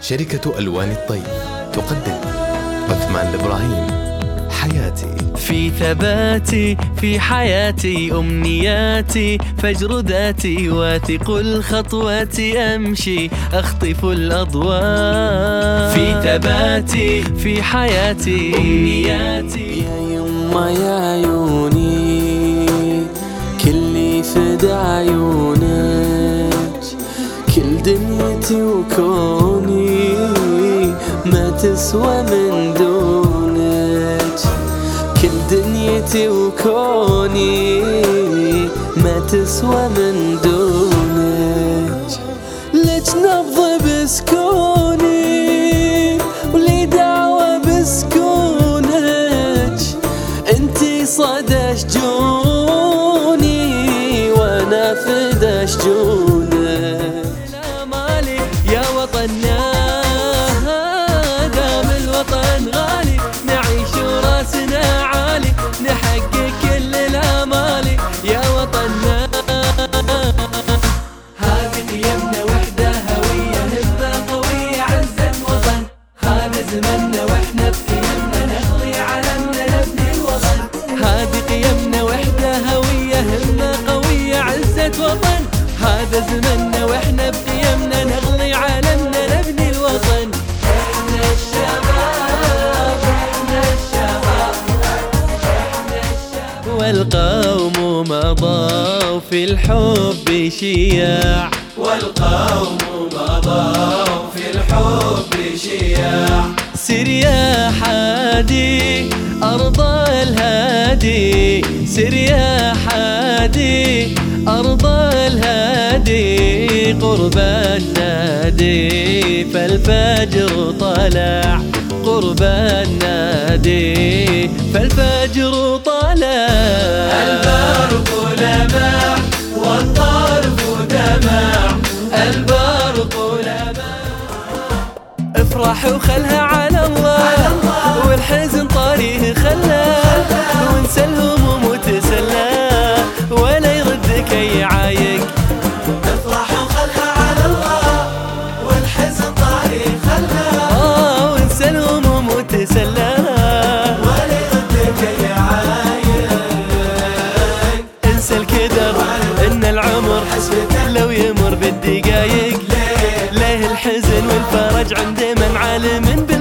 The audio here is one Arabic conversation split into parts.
شركة ألوان الطيف تقدم عثمان الإبراهيم حياتي. في ثباتي في حياتي أمنياتي فجر ذاتي واثق الخطوات أمشي أخطف الأضواء. في ثباتي في حياتي أمنياتي. يا يما يا عيوني كلي فدا عيونك كل دنيتي وكوني ما تسوى من دونك. كل دنيتي وكوني ما تسوى من هذا زمننا وإحنا بقيمنا نغلي علمنا نبني الوطن. إحنا الشباب إحنا الشباب إحنا الشباب. والقوم مضوا في الحب شياع. والقوم مضوا في الحب شياع. سر يا حادي أرض الهادي. سر يا حادي أرض قرب النادي فالفجر طلع قرب النادي فالفجر طلع البرق لمع والطرف دمع. البرق لمع. افرح وخلها على الله والحزن طاريه خلاه. وانسى الهموم الكدر إن العمر لو يمر بالدقايق ليه الحزن والفرج عند من عالم بالخفا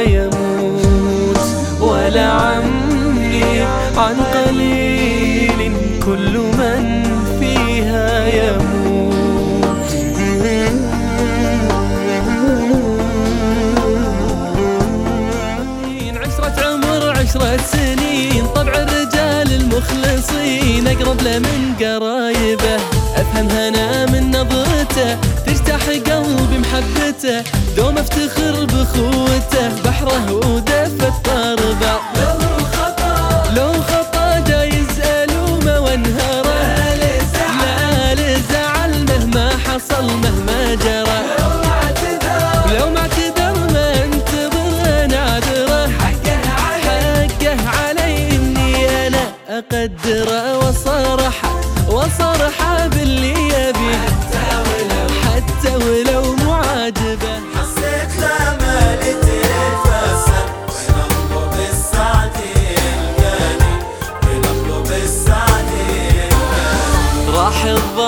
يموت ولعمري عن قليل كل من فيها يموت. عشرة عمر عشرة سنين طبع الرجال المخلصين أقرب له من قرايبه. أفهم هنا من نظرته تجتاح قلبي محبته. دوم افتخر بخوته. بحره ودفة طربه لو خطأ لا لزعل مهما حصل مهما جرى. لو ما اعتذر ما انتظر حقه علي إني أنا أقدره.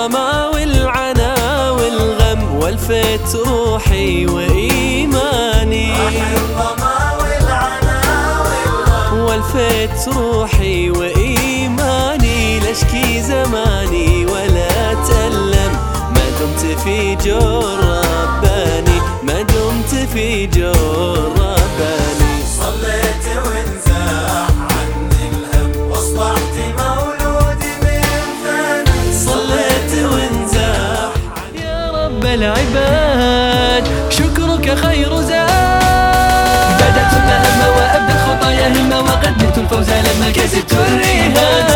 الظما والعنا والغم والفيت روحي وإيماني. والفيت روحي وإيماني. لاشكي زماني ولا تألم؟ ما دمت في جور العباد شكرك خير زاد. بدأت المهمة وأبدأ الخطايا همة وقدمت الفوز لما كسبت الرهان.